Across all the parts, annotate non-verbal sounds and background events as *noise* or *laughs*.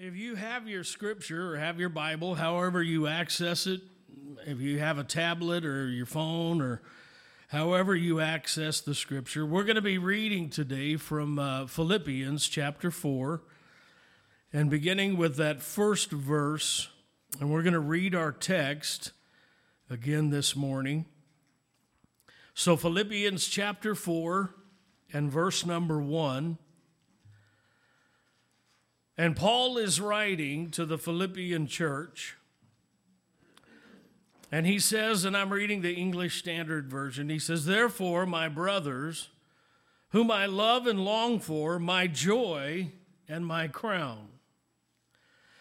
If you have your scripture or have your Bible, however you access it, if you have a tablet or your phone or however you access the scripture, we're going to be reading today from uh, Philippians chapter 4 and beginning with that first verse. And we're going to read our text again this morning. So, Philippians chapter 4 and verse number 1. And Paul is writing to the Philippian church. And he says, and I'm reading the English Standard Version, he says, Therefore, my brothers, whom I love and long for, my joy and my crown,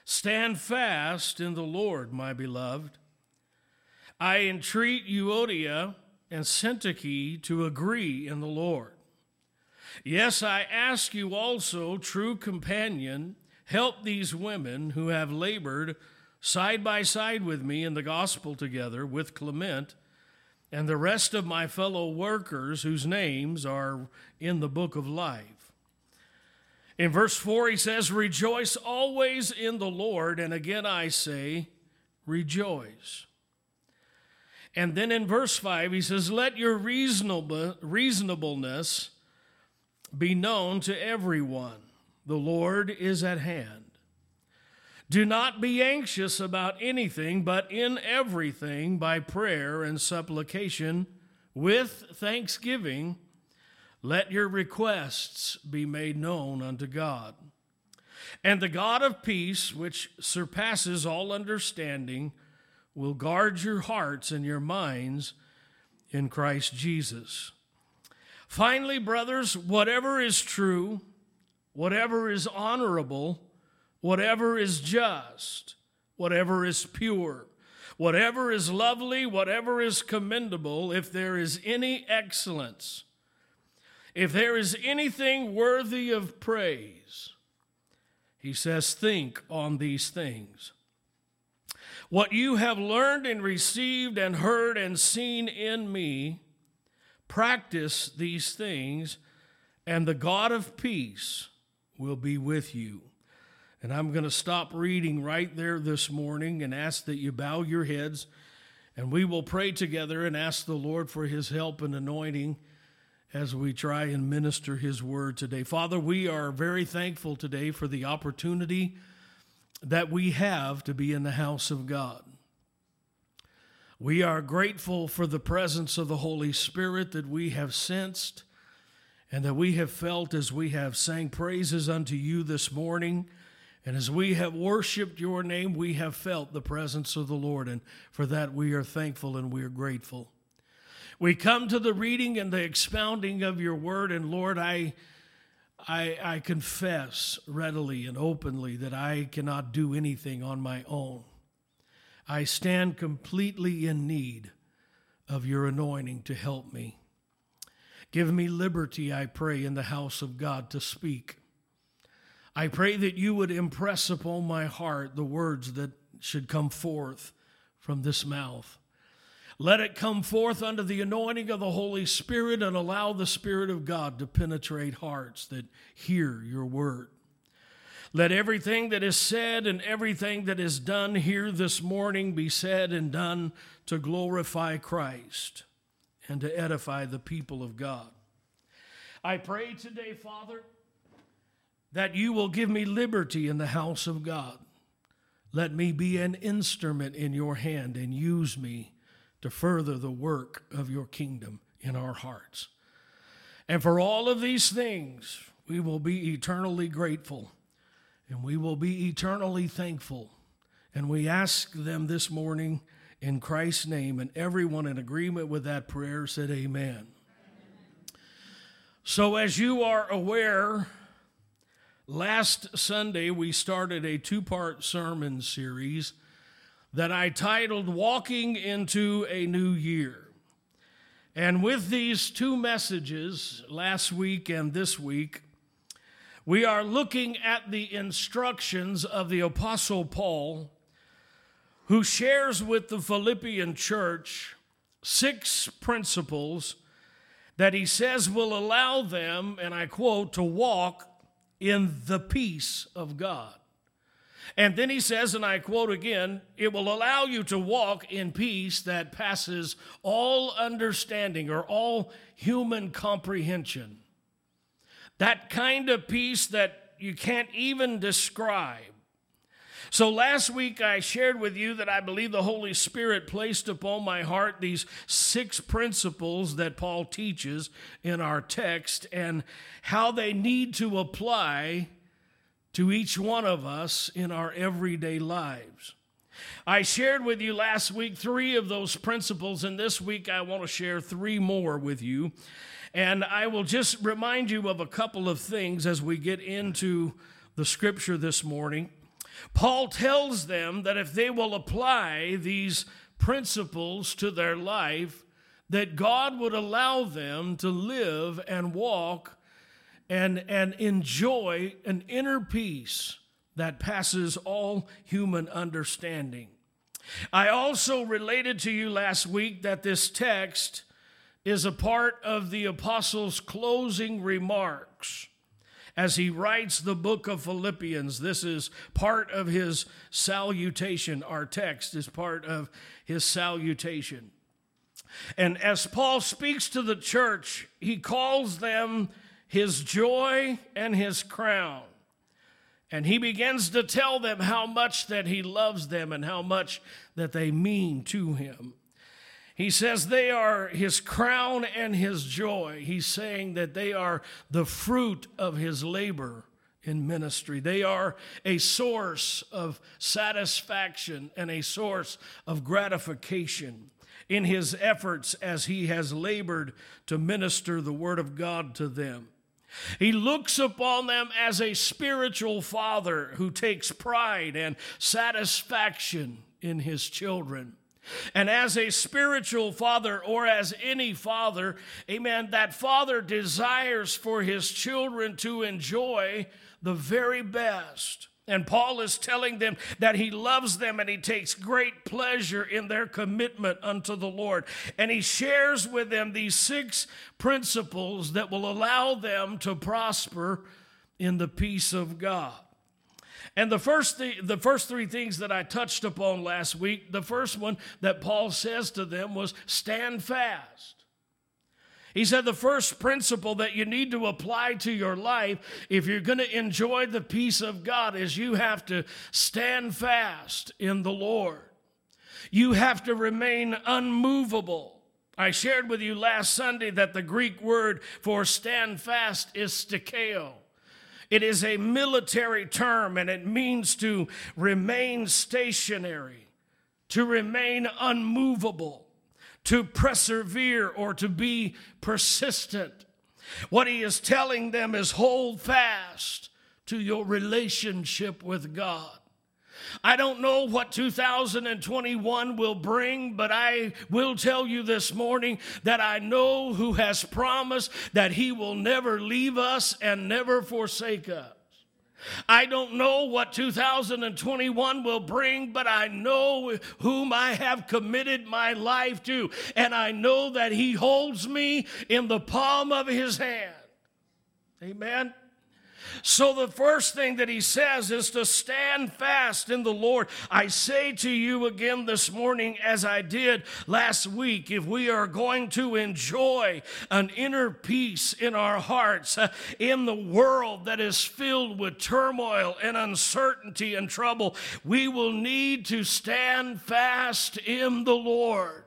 stand fast in the Lord, my beloved. I entreat Euodia and Syntyche to agree in the Lord. Yes, I ask you also, true companion, Help these women who have labored side by side with me in the gospel together with Clement and the rest of my fellow workers whose names are in the book of life. In verse 4, he says, Rejoice always in the Lord. And again I say, Rejoice. And then in verse 5, he says, Let your reasonable, reasonableness be known to everyone. The Lord is at hand. Do not be anxious about anything, but in everything, by prayer and supplication, with thanksgiving, let your requests be made known unto God. And the God of peace, which surpasses all understanding, will guard your hearts and your minds in Christ Jesus. Finally, brothers, whatever is true, whatever is honorable, whatever is just, whatever is pure, whatever is lovely, whatever is commendable, if there is any excellence, if there is anything worthy of praise, he says, think on these things. What you have learned and received and heard and seen in me, practice these things, and the God of peace will be with you. And I'm going to stop reading right there this morning and ask that you bow your heads and we will pray together and ask the Lord for his help and anointing as we try and minister his word today. Father, we are very thankful today for the opportunity that we have to be in the house of God. We are grateful for the presence of the Holy Spirit that we have sensed and that we have felt as we have sang praises unto you this morning. And as we have worshiped your name, we have felt the presence of the Lord. And for that, we are thankful and we are grateful. We come to the reading and the expounding of your word. And Lord, I, I, I confess readily and openly that I cannot do anything on my own. I stand completely in need of your anointing to help me. Give me liberty, I pray, in the house of God to speak. I pray that you would impress upon my heart the words that should come forth from this mouth. Let it come forth under the anointing of the Holy Spirit and allow the Spirit of God to penetrate hearts that hear your word. Let everything that is said and everything that is done here this morning be said and done to glorify Christ and to edify the people of God. I pray today, Father, that you will give me liberty in the house of God. Let me be an instrument in your hand and use me to further the work of your kingdom in our hearts. And for all of these things, we will be eternally grateful and we will be eternally thankful. And we ask them this morning in Christ's name. And everyone in agreement with that prayer said, Amen. So, as you are aware, last Sunday we started a two part sermon series that I titled Walking into a New Year. And with these two messages, last week and this week, we are looking at the instructions of the Apostle Paul who shares with the Philippian church six principles that he says will allow them, and I quote, to walk in the peace of God. And then he says, and I quote again, it will allow you to walk in peace that passes all understanding or all human comprehension. That kind of peace that you can't even describe. So last week I shared with you that I believe the Holy Spirit placed upon my heart these six principles that Paul teaches in our text and how they need to apply to each one of us in our everyday lives. I shared with you last week three of those principles, and this week I want to share three more with you. And I will just remind you of a couple of things as we get into the scripture this morning. Paul tells them that if they will apply these principles to their life, that God would allow them to live and walk and, and enjoy an inner peace that passes all human understanding. I also related to you last week that this text is a part of the apostles' closing remarks as he writes the book of Philippians. This is part of his salutation. Our text is part of his salutation. And as Paul speaks to the church, he calls them his joy and his crown. And he begins to tell them how much that he loves them and how much that they mean to him. He says they are his crown and his joy. He's saying that they are the fruit of his labor in ministry. They are a source of satisfaction and a source of gratification in his efforts as he has labored to minister the word of God to them. He looks upon them as a spiritual father who takes pride and satisfaction in his children. And as a spiritual father, or as any father, amen, that father desires for his children to enjoy the very best. And Paul is telling them that he loves them and he takes great pleasure in their commitment unto the Lord. And he shares with them these six principles that will allow them to prosper in the peace of God. And the first, th- the first three things that I touched upon last week, the first one that Paul says to them was stand fast. He said the first principle that you need to apply to your life if you're going to enjoy the peace of God is you have to stand fast in the Lord. You have to remain unmovable. I shared with you last Sunday that the Greek word for stand fast is stikeo. It is a military term and it means to remain stationary, to remain unmovable, to persevere or to be persistent. What he is telling them is hold fast to your relationship with God. I don't know what 2021 will bring, but I will tell you this morning that I know who has promised that he will never leave us and never forsake us. I don't know what 2021 will bring, but I know whom I have committed my life to, and I know that He holds me in the palm of His hand. Amen. So, the first thing that he says is to stand fast in the Lord. I say to you again this morning, as I did last week, if we are going to enjoy an inner peace in our hearts uh, in the world that is filled with turmoil and uncertainty and trouble, we will need to stand fast in the Lord,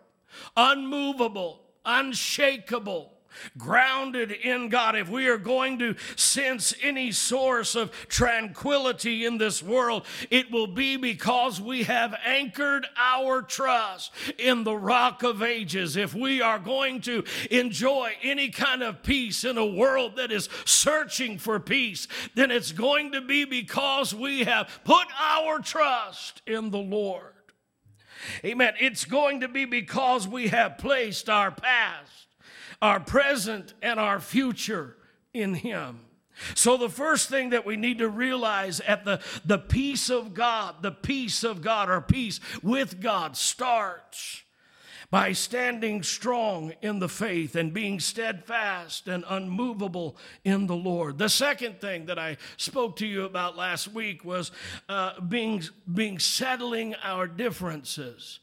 unmovable, unshakable grounded in God, if we are going to sense any source of tranquility in this world, it will be because we have anchored our trust in the rock of ages. If we are going to enjoy any kind of peace in a world that is searching for peace, then it's going to be because we have put our trust in the Lord. Amen. It's going to be because we have placed our past our present and our future in Him. So, the first thing that we need to realize at the, the peace of God, the peace of God, or peace with God starts by standing strong in the faith and being steadfast and unmovable in the Lord. The second thing that I spoke to you about last week was uh, being, being settling our differences.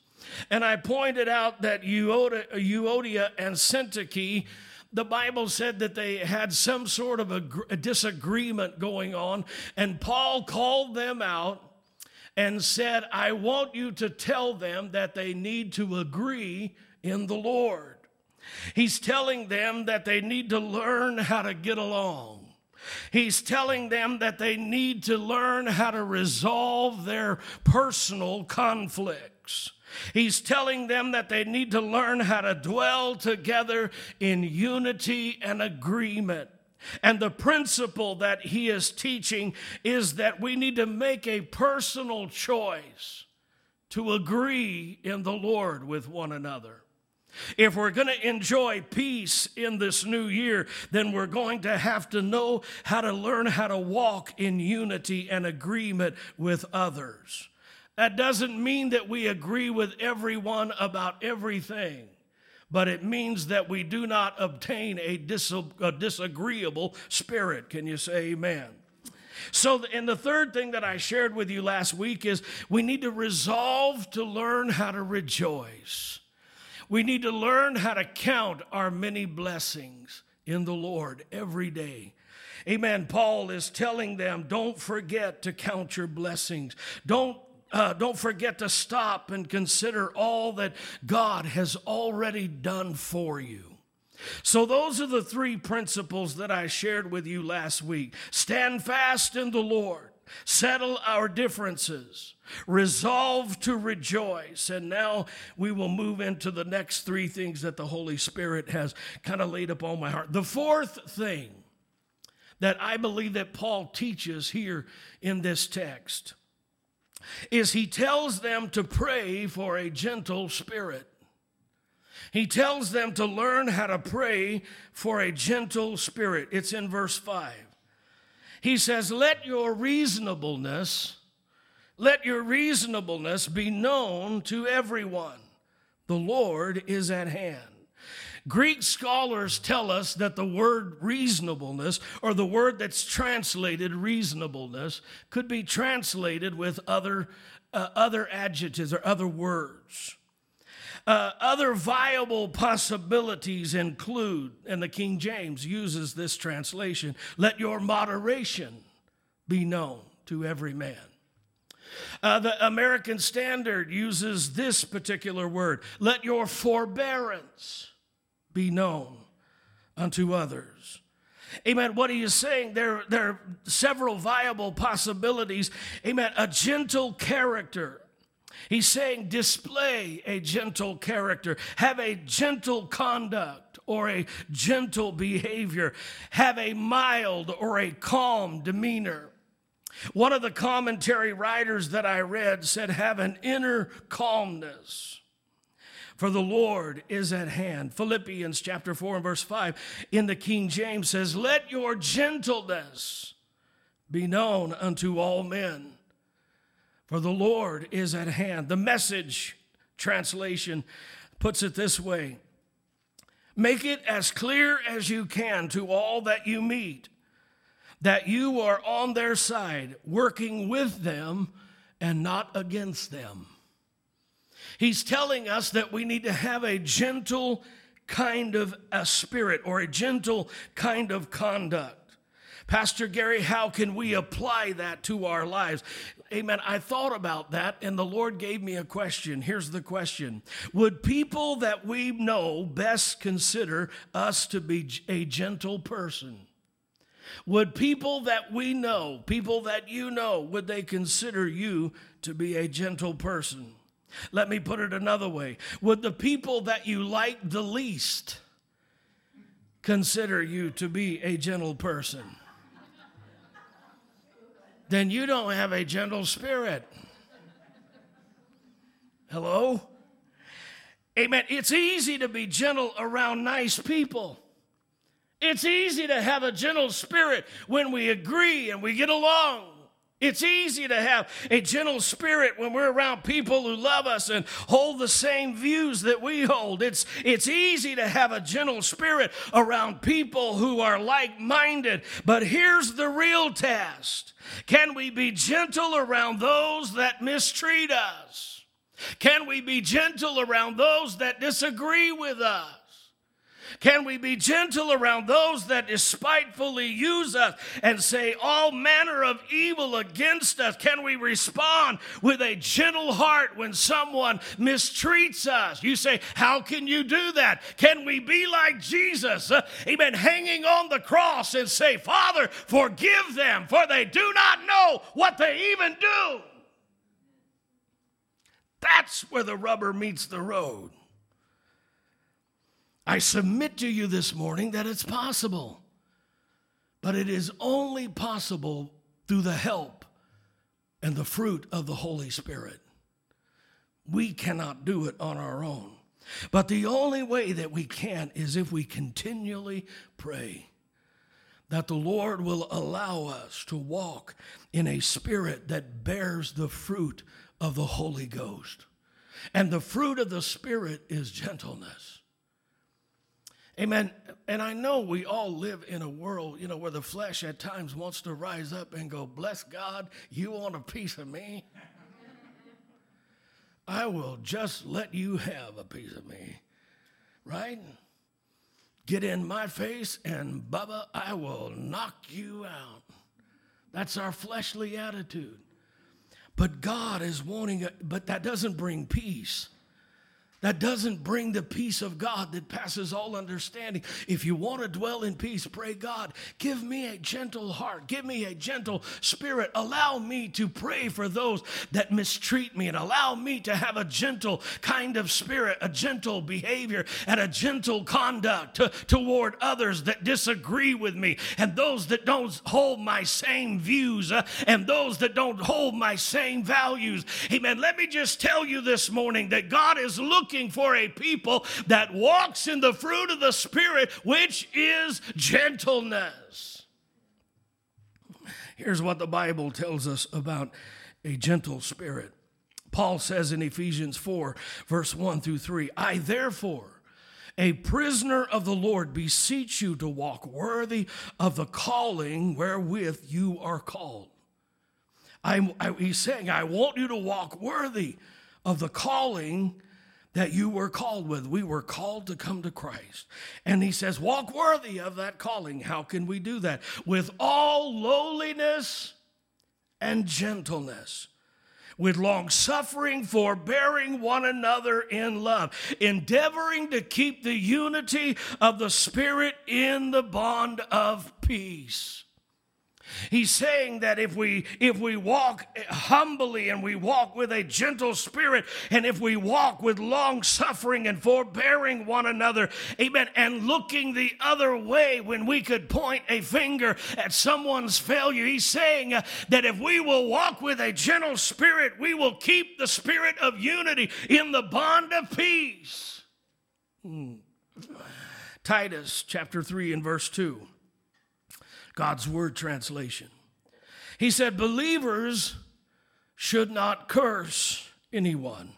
And I pointed out that Euodia, and Syntyche the Bible said that they had some sort of a, a, disagreement going on, and Paul called them out and said, I want you to tell them that they need to agree in the Lord. He's telling them that they need to learn how to get along. He's telling them that they need to learn how to resolve their personal conflicts. He's telling them that they need to learn how to dwell together in unity and agreement. And the principle that he is teaching is that we need to make a personal choice to agree in the Lord with one another. If we're going to enjoy peace in this new year, then we're going to have to know how to learn how to walk in unity and agreement with others. That doesn't mean that we agree with everyone about everything but it means that we do not obtain a, dis- a disagreeable spirit. Can you say amen? So, and the third thing that I shared with you last week is we need to resolve to learn how to rejoice. We need to learn how to count our many blessings in the Lord every day. Amen. Paul is telling them, don't forget to count your blessings. Don't uh, don't forget to stop and consider all that God has already done for you. So, those are the three principles that I shared with you last week. Stand fast in the Lord, settle our differences, resolve to rejoice. And now we will move into the next three things that the Holy Spirit has kind of laid upon my heart. The fourth thing that I believe that Paul teaches here in this text is he tells them to pray for a gentle spirit. He tells them to learn how to pray for a gentle spirit. It's in verse 5. He says, Let your reasonableness, let your reasonableness be known to everyone. The Lord is at hand. Greek scholars tell us that the word reasonableness, or the word that's translated reasonableness, could be translated with other, uh, other adjectives or other words. Uh, other viable possibilities include, and the King James uses this translation let your moderation be known to every man. Uh, the American Standard uses this particular word let your forbearance be known unto others. Amen. What are you saying? There, there are several viable possibilities. Amen. A gentle character. He's saying display a gentle character, have a gentle conduct or a gentle behavior, have a mild or a calm demeanor. One of the commentary writers that I read said, have an inner calmness for the Lord is at hand. Philippians chapter 4 and verse 5 in the King James says, Let your gentleness be known unto all men, for the Lord is at hand. The message translation puts it this way Make it as clear as you can to all that you meet that you are on their side, working with them and not against them. He's telling us that we need to have a gentle kind of a spirit or a gentle kind of conduct. Pastor Gary, how can we apply that to our lives? Amen. I thought about that and the Lord gave me a question. Here's the question Would people that we know best consider us to be a gentle person? Would people that we know, people that you know, would they consider you to be a gentle person? Let me put it another way Would the people that you like the least consider you to be a gentle person? Then you don't have a gentle spirit. Hello? Amen. It's easy to be gentle around nice people. It's easy to have a gentle spirit when we agree and we get along. It's easy to have a gentle spirit when we're around people who love us and hold the same views that we hold. It's, it's easy to have a gentle spirit around people who are like minded. But here's the real test Can we be gentle around those that mistreat us? Can we be gentle around those that disagree with us? Can we be gentle around those that despitefully use us and say all manner of evil against us? Can we respond with a gentle heart when someone mistreats us? You say, How can you do that? Can we be like Jesus? Uh, amen. Hanging on the cross and say, Father, forgive them, for they do not know what they even do. That's where the rubber meets the road. I submit to you this morning that it's possible, but it is only possible through the help and the fruit of the Holy Spirit. We cannot do it on our own. But the only way that we can is if we continually pray that the Lord will allow us to walk in a spirit that bears the fruit of the Holy Ghost. And the fruit of the Spirit is gentleness. Amen. And I know we all live in a world, you know, where the flesh at times wants to rise up and go, Bless God, you want a piece of me? I will just let you have a piece of me, right? Get in my face, and Bubba, I will knock you out. That's our fleshly attitude. But God is wanting, but that doesn't bring peace that doesn't bring the peace of God that passes all understanding. If you want to dwell in peace, pray God, give me a gentle heart, give me a gentle spirit. Allow me to pray for those that mistreat me, and allow me to have a gentle kind of spirit, a gentle behavior, and a gentle conduct to, toward others that disagree with me, and those that don't hold my same views, uh, and those that don't hold my same values. Amen. Let me just tell you this morning that God is looking looking for a people that walks in the fruit of the Spirit, which is gentleness. Here's what the Bible tells us about a gentle spirit. Paul says in Ephesians 4, verse 1 through 3 I therefore, a prisoner of the Lord, beseech you to walk worthy of the calling wherewith you are called. I, I, he's saying, I want you to walk worthy of the calling that you were called with. We were called to come to Christ. And he says, Walk worthy of that calling. How can we do that? With all lowliness and gentleness. With long suffering, forbearing one another in love, endeavoring to keep the unity of the Spirit in the bond of peace. He's saying that if we if we walk humbly and we walk with a gentle spirit and if we walk with long suffering and forbearing one another, amen, and looking the other way when we could point a finger at someone's failure, he's saying uh, that if we will walk with a gentle spirit, we will keep the spirit of unity in the bond of peace. Hmm. Titus chapter 3 and verse 2. God's Word translation. He said, Believers should not curse anyone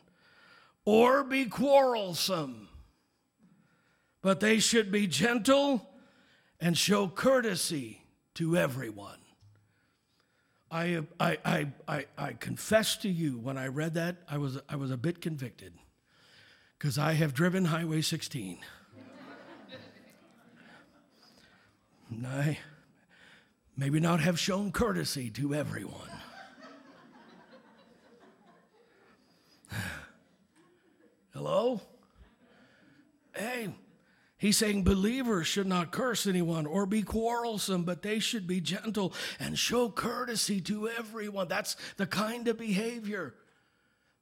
or be quarrelsome, but they should be gentle and show courtesy to everyone. I, I, I, I, I confess to you, when I read that, I was, I was a bit convicted because I have driven Highway 16. *laughs* and I, maybe not have shown courtesy to everyone. *sighs* Hello? Hey, he's saying believers should not curse anyone or be quarrelsome, but they should be gentle and show courtesy to everyone. That's the kind of behavior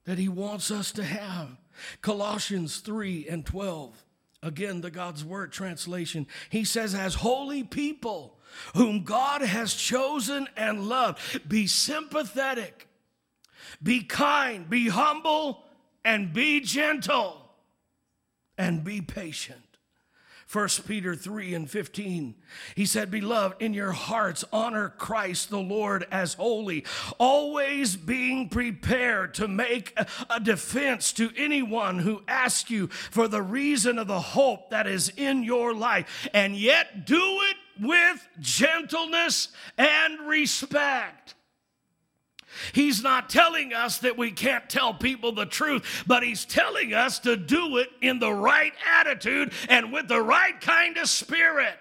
that he wants us to have. Colossians 3 and 12. Again, the God's Word translation. He says, as holy people, whom God has chosen and loved. Be sympathetic, be kind, be humble, and be gentle, and be patient. 1 Peter 3 and 15. He said, Beloved, in your hearts honor Christ the Lord as holy, always being prepared to make a defense to anyone who asks you for the reason of the hope that is in your life, and yet do it with gentleness and respect. He's not telling us that we can't tell people the truth, but he's telling us to do it in the right attitude and with the right kind of spirit.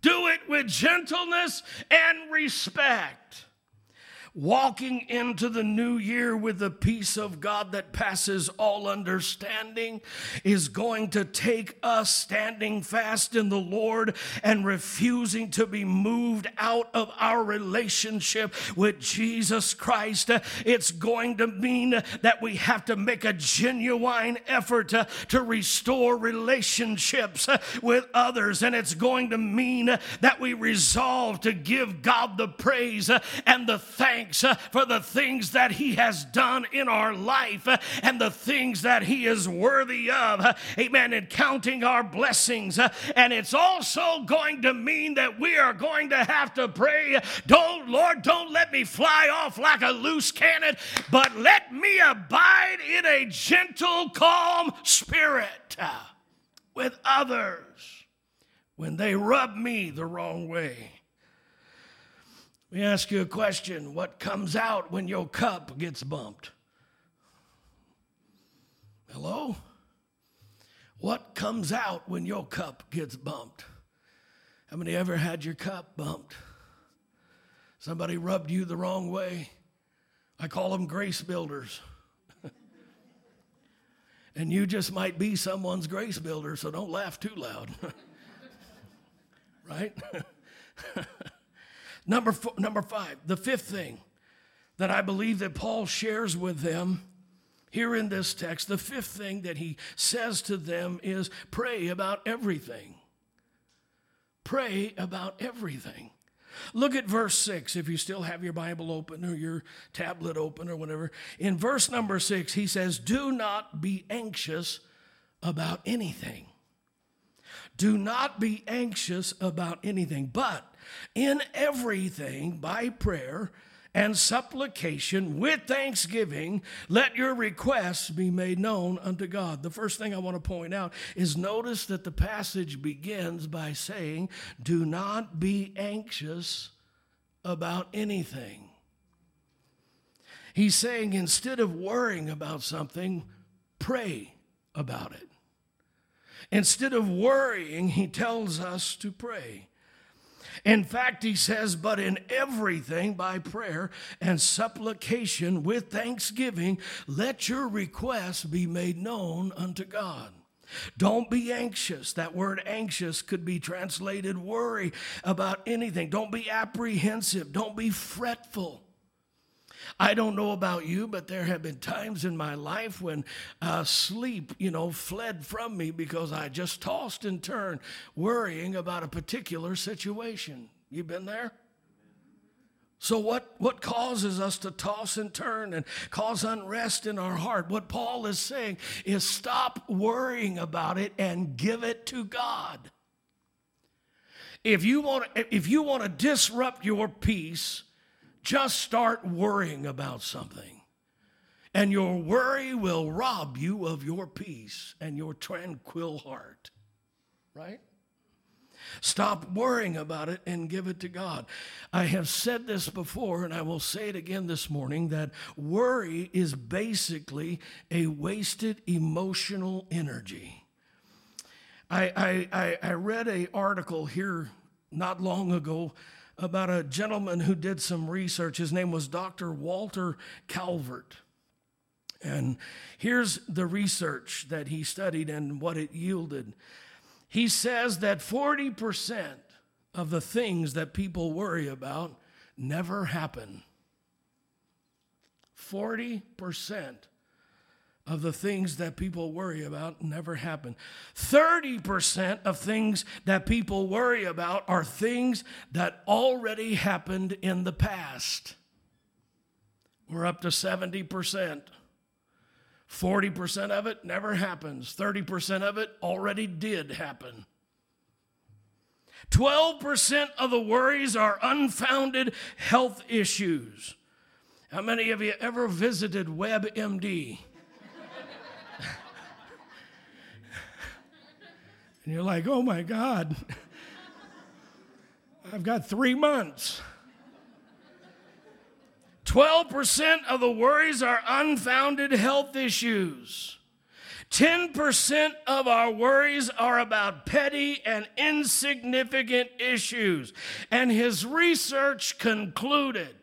Do it with gentleness and respect walking into the new year with the peace of God that passes all understanding is going to take us standing fast in the Lord and refusing to be moved out of our relationship with Jesus Christ. It's going to mean that we have to make a genuine effort to, to restore relationships with others. And it's going to mean that we resolve to give God the praise and the thanks thanks uh, for the things that He has done in our life uh, and the things that He is worthy of. Uh, amen. And counting our blessings. And it's also going to mean that we are going to have to pray, don't, Lord, don't let me fly off like a loose cannon, but let me abide in a gentle, calm spirit with others when they rub me the wrong way. Let me ask you a question. What comes out when your cup gets bumped? Hello? What comes out when your cup gets bumped? How many ever had your cup bumped? Somebody rubbed you the wrong way. I call them grace builders. *laughs* and you just might be someone's grace builder, so don't laugh too loud. *laughs* right? *laughs* Number, four, number five, the fifth thing that I believe that Paul shares with them here in this text, the fifth thing that he says to them is pray about everything. Pray about everything. Look at verse 6 if you still have your Bible open or your tablet open or whatever. In verse number 6, he says, Do not be anxious about anything. Do not be anxious about anything, but in everything by prayer and supplication with thanksgiving, let your requests be made known unto God. The first thing I want to point out is notice that the passage begins by saying, Do not be anxious about anything. He's saying instead of worrying about something, pray about it. Instead of worrying, he tells us to pray. In fact, he says, but in everything by prayer and supplication with thanksgiving, let your requests be made known unto God. Don't be anxious. That word anxious could be translated worry about anything. Don't be apprehensive. Don't be fretful. I don't know about you, but there have been times in my life when uh, sleep, you know, fled from me because I just tossed and turned worrying about a particular situation. You've been there? So, what, what causes us to toss and turn and cause unrest in our heart? What Paul is saying is stop worrying about it and give it to God. If you want, if you want to disrupt your peace, just start worrying about something. And your worry will rob you of your peace and your tranquil heart. Right? Stop worrying about it and give it to God. I have said this before, and I will say it again this morning that worry is basically a wasted emotional energy. I, I, I read an article here not long ago about a gentleman who did some research. His name was Dr. Walter Calvert. And here's the research that he studied and what it yielded. He says that 40% of the things that people worry about never happen. 40% of the things that people worry about never happen. 30% of things that people worry about are things that already happened in the past. We're up to 70%. 40% of it never happens. 30% of it already did happen. 12% of the worries are unfounded health issues. How many of you ever visited WebMD? And you're like, oh my God, *laughs* I've got three months. 12% of the worries are unfounded health issues. 10% of our worries are about petty and insignificant issues. And his research concluded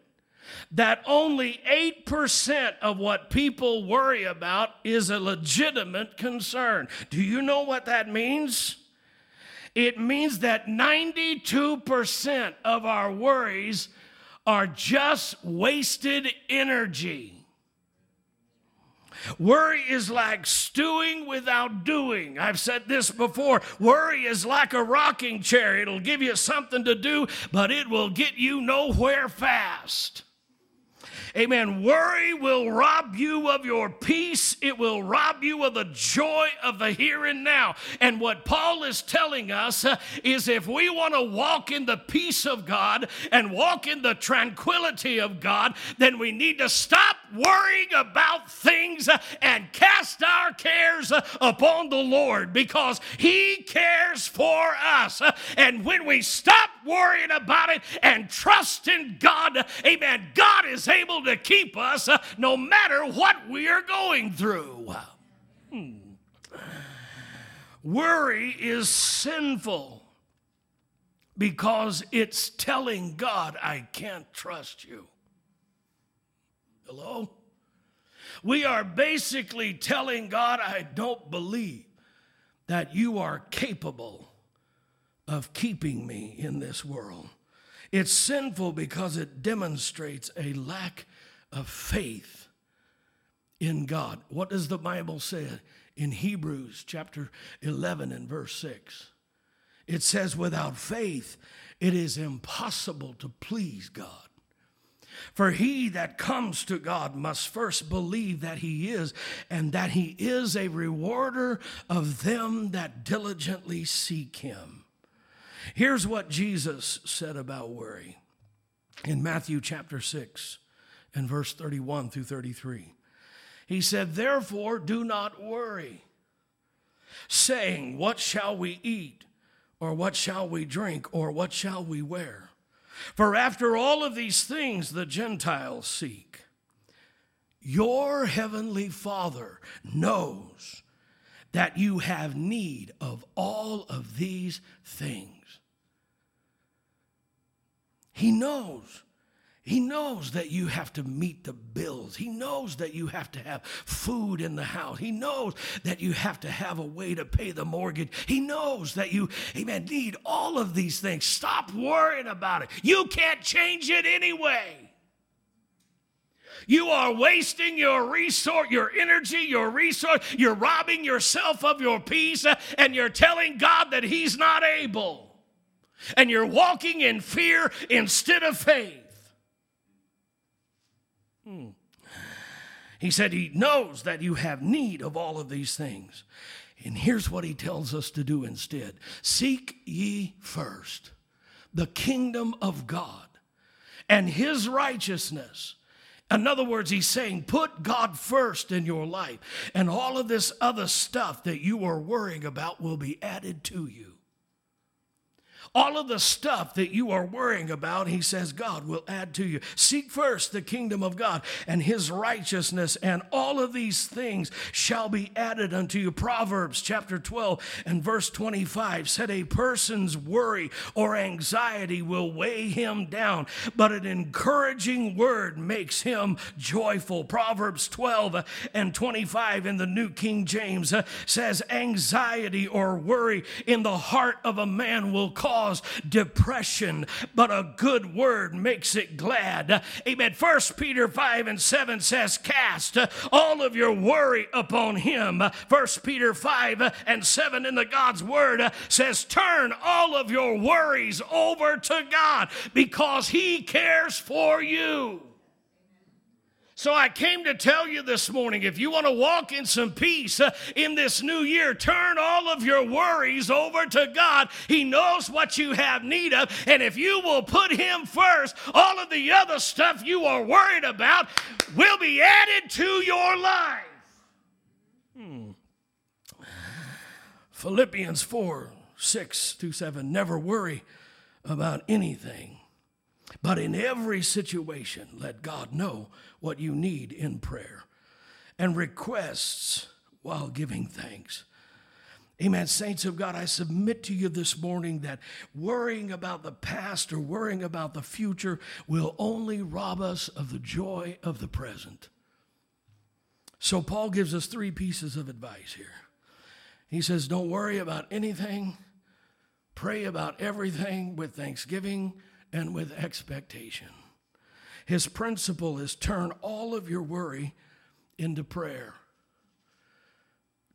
that only 8% of what people worry about is a legitimate concern. Do you know what that means? It means that 92% of our worries are just wasted energy. Worry is like stewing without doing. I've said this before. Worry is like a rocking chair. It'll give you something to do, but it will get you nowhere fast. Amen. Worry will rob you of your peace. It will rob you of the joy of the here and now. And what Paul is telling us uh, is if we want to walk in the peace of God and walk in the tranquility of God, then we need to stop worrying about things uh, and cast our cares uh, upon the Lord because He cares for us. And when we stop worrying about it and trust in God, amen, God is able able to keep us uh, no matter what we are going through. Hmm. Worry is sinful because it's telling God, I can't trust you. Hello? We are basically telling God, I don't believe that you are capable of keeping me in this world. It's sinful because it demonstrates a lack of faith in God. What does the Bible say in Hebrews chapter 11 and verse 6? It says, without faith, it is impossible to please God. For he that comes to God must first believe that he is, and that he is a rewarder of them that diligently seek him. Here's what Jesus said about worry in Matthew chapter 6 and verse 31 through 33. He said, Therefore, do not worry, saying, What shall we eat? Or what shall we drink? Or what shall we wear? For after all of these things the Gentiles seek. Your heavenly Father knows that you have need of all of these things. He knows. He knows that you have to meet the bills. He knows that you have to have food in the house. He knows that you have to have a way to pay the mortgage. He knows that you, amen, need all of these things. Stop worrying about it. You can't change it anyway. You are wasting your resource, your energy, your resource. You're robbing yourself of your peace, uh, and you're telling God that He's not able and you're walking in fear instead of faith. He said he knows that you have need of all of these things. And here's what he tells us to do instead Seek ye first the kingdom of God and his righteousness. In other words, he's saying, put God first in your life, and all of this other stuff that you are worrying about will be added to you. All of the stuff that you are worrying about, he says, God will add to you. Seek first the kingdom of God and his righteousness, and all of these things shall be added unto you. Proverbs chapter 12 and verse 25 said, A person's worry or anxiety will weigh him down, but an encouraging word makes him joyful. Proverbs 12 and 25 in the New King James says, Anxiety or worry in the heart of a man will cause cause depression, but a good word makes it glad. Amen. First Peter 5 and 7 says, Cast all of your worry upon him. First Peter 5 and 7 in the God's word says, Turn all of your worries over to God because he cares for you. So I came to tell you this morning if you want to walk in some peace uh, in this new year, turn all of your worries over to God. He knows what you have need of. And if you will put Him first, all of the other stuff you are worried about will be added to your life. Hmm. Philippians 4 6 through 7. Never worry about anything, but in every situation, let God know what you need in prayer and requests while giving thanks. Amen. Saints of God, I submit to you this morning that worrying about the past or worrying about the future will only rob us of the joy of the present. So, Paul gives us three pieces of advice here. He says, Don't worry about anything, pray about everything with thanksgiving and with expectation. His principle is turn all of your worry into prayer.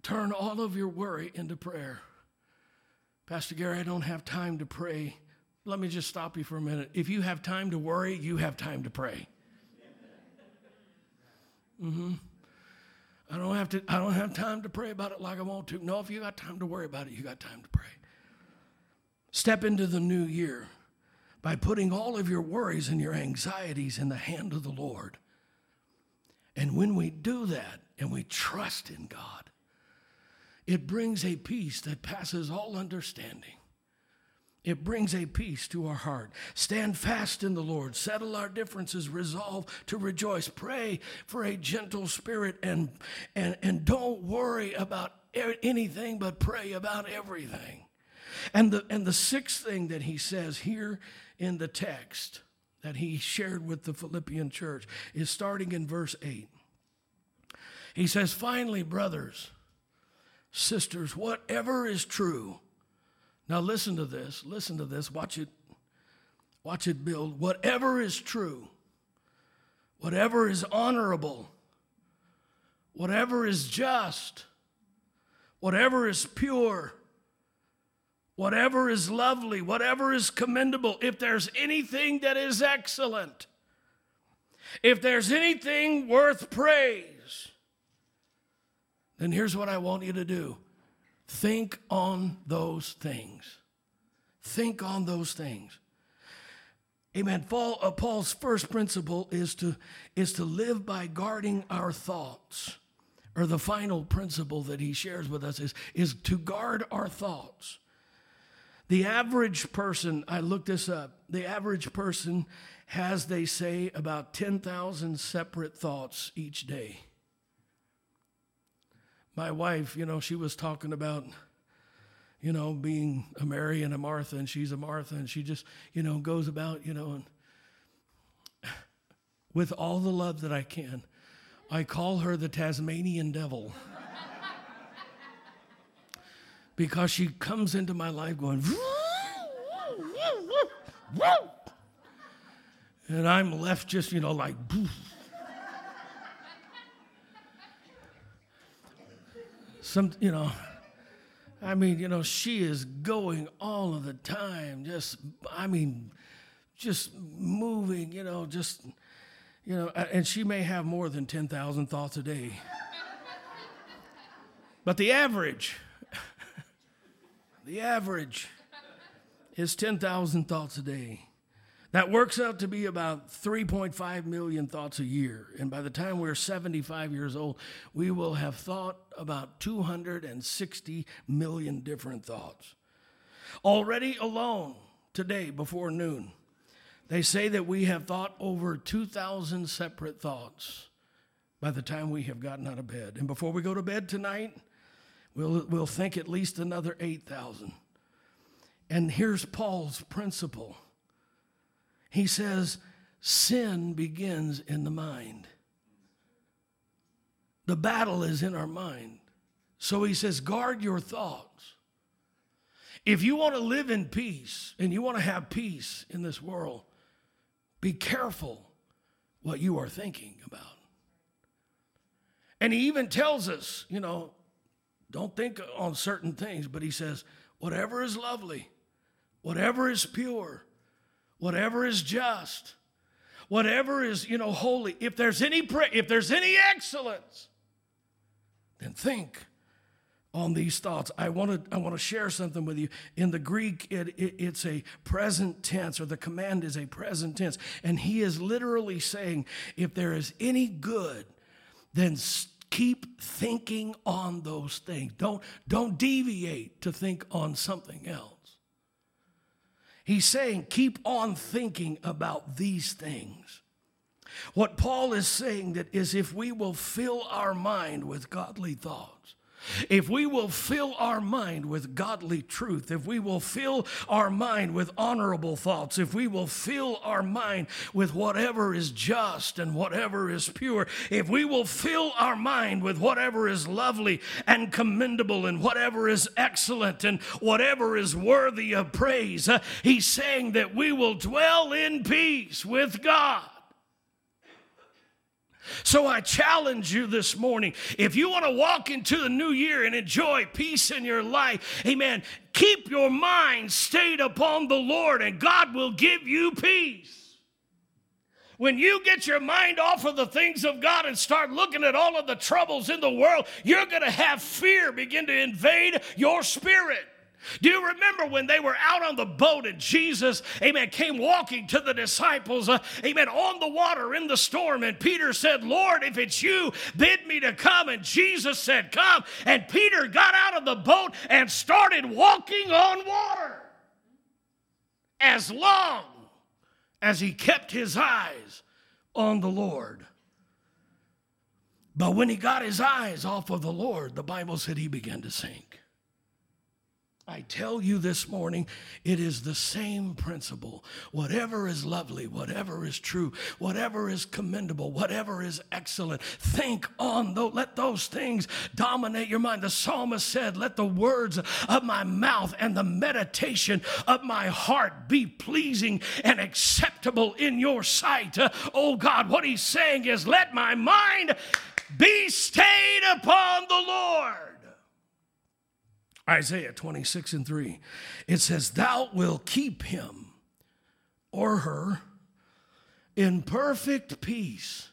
Turn all of your worry into prayer. Pastor Gary, I don't have time to pray. Let me just stop you for a minute. If you have time to worry, you have time to pray. Mm-hmm. I don't have to I don't have time to pray about it like I want to. No, if you got time to worry about it, you got time to pray. Step into the new year by putting all of your worries and your anxieties in the hand of the Lord. And when we do that and we trust in God, it brings a peace that passes all understanding. It brings a peace to our heart. Stand fast in the Lord. Settle our differences. Resolve to rejoice. Pray for a gentle spirit and, and, and don't worry about anything, but pray about everything. And the, and the sixth thing that he says here in the text that he shared with the Philippian church is starting in verse 8. He says, Finally, brothers, sisters, whatever is true. Now listen to this, listen to this, watch it, watch it build. Whatever is true, whatever is honorable, whatever is just, whatever is pure whatever is lovely, whatever is commendable, if there's anything that is excellent, if there's anything worth praise, then here's what I want you to do think on those things. Think on those things. Amen. Paul, uh, Paul's first principle is to, is to live by guarding our thoughts. Or the final principle that he shares with us is, is to guard our thoughts. The average person, I looked this up, the average person has, they say, about 10,000 separate thoughts each day. My wife, you know, she was talking about, you know, being a Mary and a Martha, and she's a Martha, and she just, you know, goes about, you know, and *sighs* with all the love that I can, I call her the Tasmanian devil because she comes into my life going, and I'm left just, you know, like, some, you know, I mean, you know, she is going all of the time, just, I mean, just moving, you know, just, you know, and she may have more than 10,000 thoughts a day. But the average, the average is 10,000 thoughts a day. That works out to be about 3.5 million thoughts a year. And by the time we're 75 years old, we will have thought about 260 million different thoughts. Already alone today before noon, they say that we have thought over 2,000 separate thoughts by the time we have gotten out of bed. And before we go to bed tonight, We'll, we'll think at least another 8,000. And here's Paul's principle he says, sin begins in the mind. The battle is in our mind. So he says, guard your thoughts. If you want to live in peace and you want to have peace in this world, be careful what you are thinking about. And he even tells us, you know, don't think on certain things, but he says, whatever is lovely, whatever is pure, whatever is just, whatever is, you know, holy, if there's any pra- if there's any excellence, then think on these thoughts. I want to I want to share something with you. In the Greek, it, it, it's a present tense, or the command is a present tense, and he is literally saying, if there is any good, then keep thinking on those things. Don't don't deviate to think on something else. He's saying, keep on thinking about these things. What Paul is saying that is if we will fill our mind with godly thoughts, if we will fill our mind with godly truth, if we will fill our mind with honorable thoughts, if we will fill our mind with whatever is just and whatever is pure, if we will fill our mind with whatever is lovely and commendable and whatever is excellent and whatever is worthy of praise, uh, he's saying that we will dwell in peace with God. So I challenge you this morning if you want to walk into the new year and enjoy peace in your life, amen, keep your mind stayed upon the Lord and God will give you peace. When you get your mind off of the things of God and start looking at all of the troubles in the world, you're going to have fear begin to invade your spirit. Do you remember when they were out on the boat and Jesus, amen, came walking to the disciples, uh, amen, on the water in the storm? And Peter said, Lord, if it's you, bid me to come. And Jesus said, Come. And Peter got out of the boat and started walking on water as long as he kept his eyes on the Lord. But when he got his eyes off of the Lord, the Bible said he began to sink. I tell you this morning, it is the same principle. Whatever is lovely, whatever is true, whatever is commendable, whatever is excellent, think on those, let those things dominate your mind. The psalmist said, Let the words of my mouth and the meditation of my heart be pleasing and acceptable in your sight. Uh, oh God, what he's saying is, Let my mind be stayed upon the Lord. Isaiah 26 and 3. It says, Thou will keep him or her in perfect peace,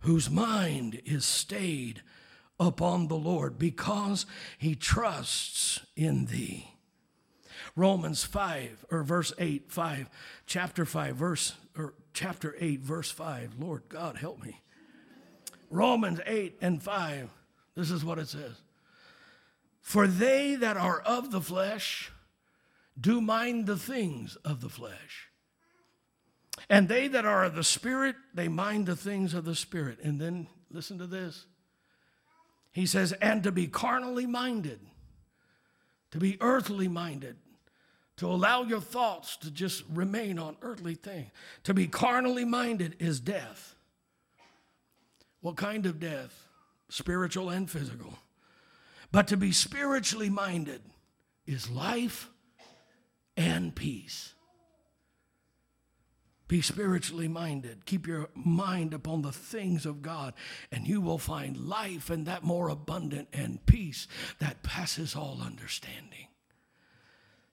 whose mind is stayed upon the Lord because he trusts in thee. Romans 5 or verse 8, 5, chapter 5, verse or chapter 8, verse 5. Lord God, help me. Romans 8 and 5. This is what it says. For they that are of the flesh do mind the things of the flesh. And they that are of the Spirit, they mind the things of the Spirit. And then listen to this. He says, and to be carnally minded, to be earthly minded, to allow your thoughts to just remain on earthly things. To be carnally minded is death. What kind of death? Spiritual and physical. But to be spiritually minded is life and peace. Be spiritually minded. Keep your mind upon the things of God, and you will find life and that more abundant and peace that passes all understanding.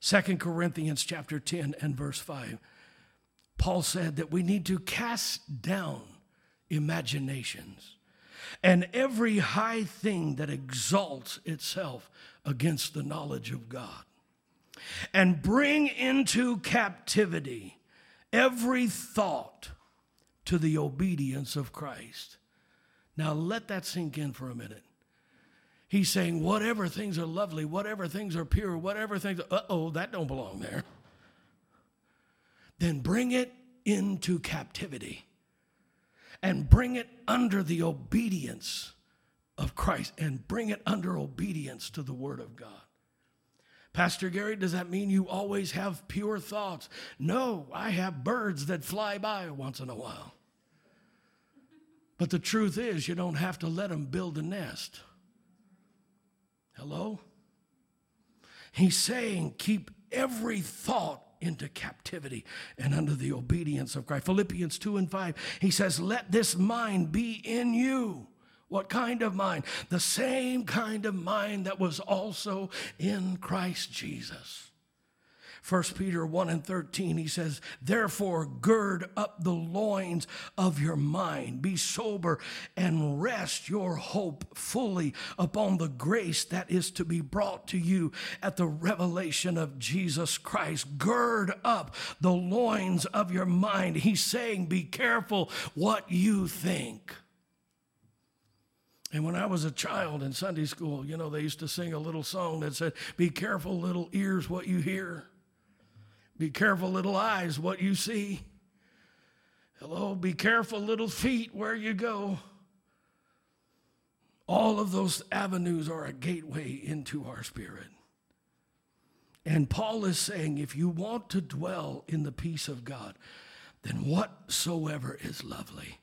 Second Corinthians chapter 10 and verse 5. Paul said that we need to cast down imaginations and every high thing that exalts itself against the knowledge of God. And bring into captivity every thought to the obedience of Christ. Now let that sink in for a minute. He's saying, whatever things are lovely, whatever things are pure, whatever things, uh oh, that don't belong there. Then bring it into captivity and bring it under the obedience of Christ and bring it under obedience to the Word of God. Pastor Gary, does that mean you always have pure thoughts? No, I have birds that fly by once in a while. But the truth is, you don't have to let them build a nest. Hello? He's saying, keep every thought into captivity and under the obedience of Christ. Philippians 2 and 5, he says, Let this mind be in you. What kind of mind? The same kind of mind that was also in Christ Jesus. 1 Peter 1 and 13, he says, Therefore, gird up the loins of your mind, be sober, and rest your hope fully upon the grace that is to be brought to you at the revelation of Jesus Christ. Gird up the loins of your mind. He's saying, Be careful what you think. And when I was a child in Sunday school, you know, they used to sing a little song that said, Be careful, little ears, what you hear. Be careful, little eyes, what you see. Hello, be careful, little feet, where you go. All of those avenues are a gateway into our spirit. And Paul is saying if you want to dwell in the peace of God, then whatsoever is lovely,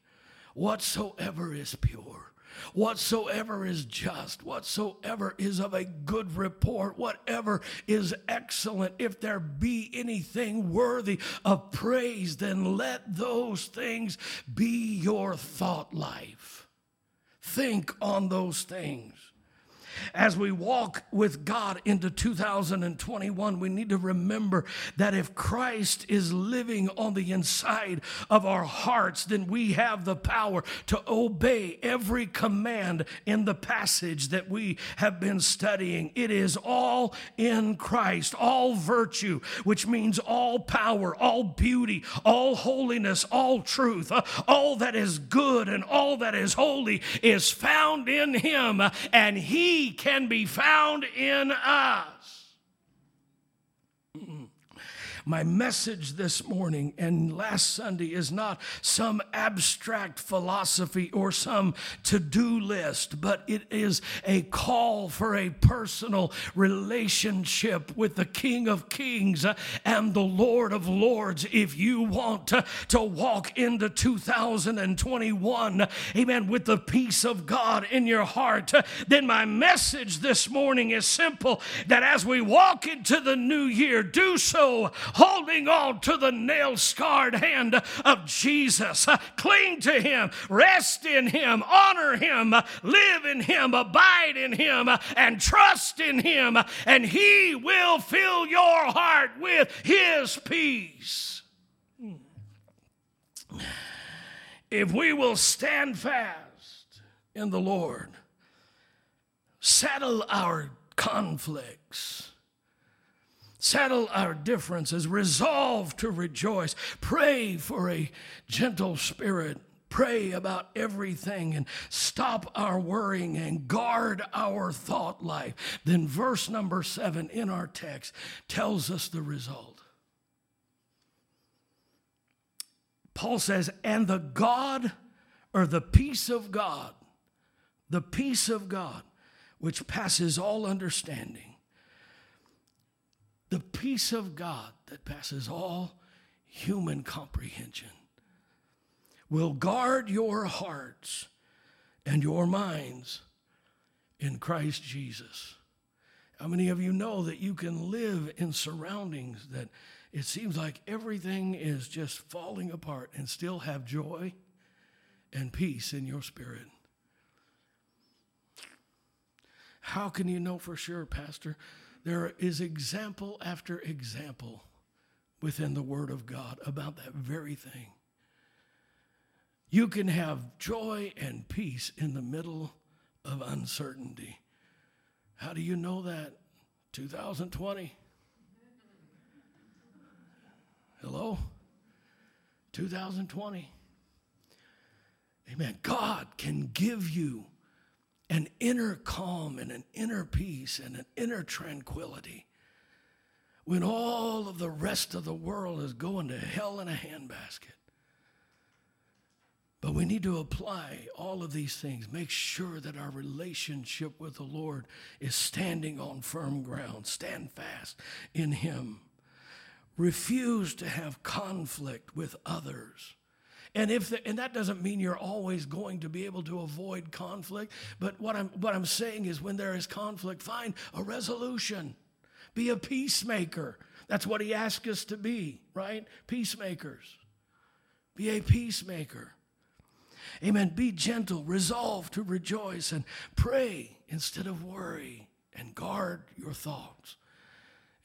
whatsoever is pure, whatsoever is just, whatsoever is of a good report, whatever is excellent, if there be anything worthy of praise, then let those things be your thought life. Think on those things. As we walk with God into 2021, we need to remember that if Christ is living on the inside of our hearts, then we have the power to obey every command in the passage that we have been studying. It is all in Christ, all virtue, which means all power, all beauty, all holiness, all truth, uh, all that is good and all that is holy is found in Him, and He can be found in us. My message this morning and last Sunday is not some abstract philosophy or some to do list, but it is a call for a personal relationship with the King of Kings uh, and the Lord of Lords. If you want to, to walk into 2021, amen, with the peace of God in your heart, uh, then my message this morning is simple that as we walk into the new year, do so holding on to the nail scarred hand of Jesus. Cling to him, rest in him, honor him, live in him, abide in him, and trust in him, and he will fill your heart with his peace. If we will stand fast in the Lord, settle our conflicts settle our differences, resolve to rejoice, pray for a gentle spirit. Pray about everything and stop our worrying and guard our thought life. Then, verse number seven in our text tells us the result. Paul says, And the God or the peace of God, the peace of God, which passes all understanding the peace of God that passes all human comprehension will guard your hearts and your minds in Christ Jesus. How many of you know that you can live in surroundings that it seems like everything is just falling apart and still have joy and peace in your spirit? How can you know for sure, Pastor? There is example after example within the Word of God about that very thing. You can have joy and peace in the middle of uncertainty. How do you know that? 2020. Hello? 2020. Amen. God can give you an inner calm and an inner peace and an inner tranquility when all of the rest of the world is going to hell in a handbasket. But we need to apply all of these things. Make sure that our relationship with the Lord is standing on firm ground. Stand fast in Him. Refuse to have conflict with others. And if the, and that doesn't mean you're always going to be able to avoid conflict, but what I'm what I'm saying is when there is conflict, find a resolution. Be a peacemaker. That's what he asks us to be, right? Peacemakers. Be a peacemaker. Amen. Be gentle, resolve to rejoice, and pray instead of worry, and guard your thoughts.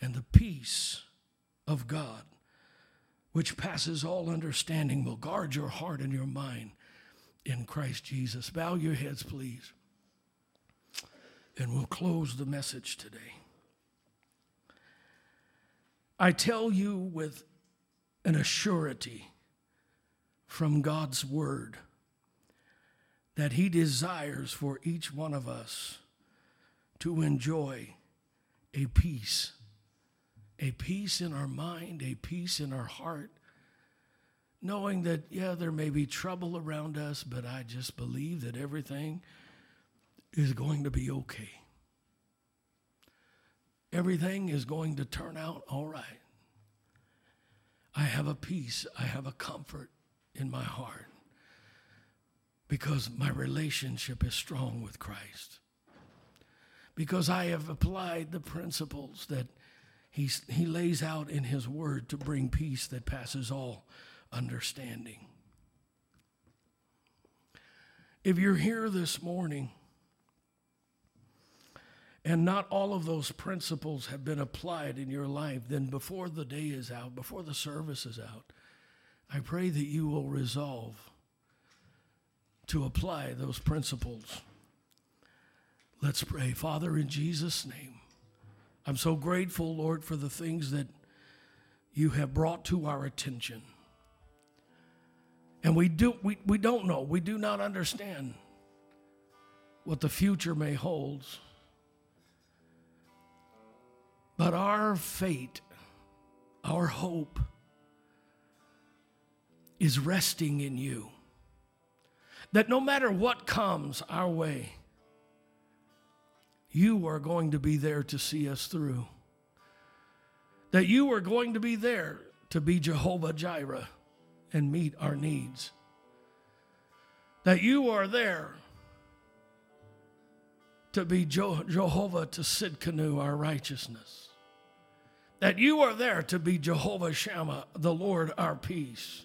And the peace of God, which passes all understanding, will guard your heart and your mind in Christ Jesus. Bow your heads, please. And we'll close the message today. I tell you with an assurity from God's word that He desires for each one of us to enjoy a peace, a peace in our mind, a peace in our heart, knowing that, yeah, there may be trouble around us, but I just believe that everything is going to be okay. Everything is going to turn out all right. I have a peace, I have a comfort in my heart because my relationship is strong with Christ. Because I have applied the principles that he's, he lays out in his word to bring peace that passes all understanding. If you're here this morning and not all of those principles have been applied in your life, then before the day is out, before the service is out, I pray that you will resolve to apply those principles. Let's pray. Father, in Jesus' name, I'm so grateful, Lord, for the things that you have brought to our attention. And we, do, we, we don't know, we do not understand what the future may hold. But our fate, our hope, is resting in you. That no matter what comes our way, you are going to be there to see us through. That you are going to be there to be Jehovah Jireh and meet our needs. That you are there to be Jehovah Tsidkenu, our righteousness that you are there to be Jehovah Shammah, the Lord our peace.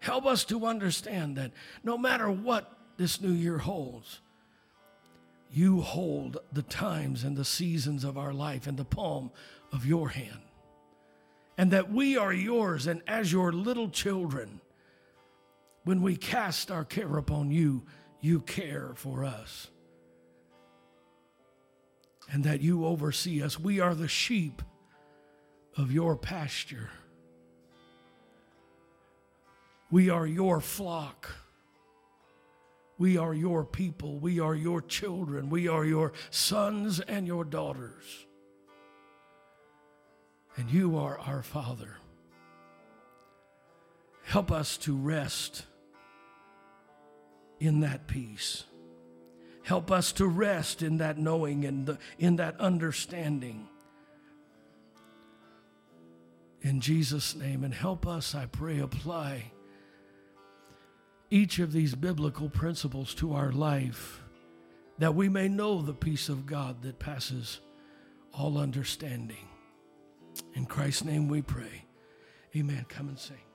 Help us to understand that no matter what this new year holds, you hold the times and the seasons of our life in the palm of your hand. And that we are yours, and as your little children, when we cast our care upon you, you care for us and that you oversee us. We are the sheep of your pasture. We are your flock. We are your people. We are your children. We are your sons and your daughters. And you are our Father. Help us to rest in that peace. Help us to rest in that knowing and the, in that understanding. In Jesus' name, and help us, I pray, apply each of these biblical principles to our life that we may know the peace of God that passes all understanding. In Christ's name we pray. Amen. Come and sing.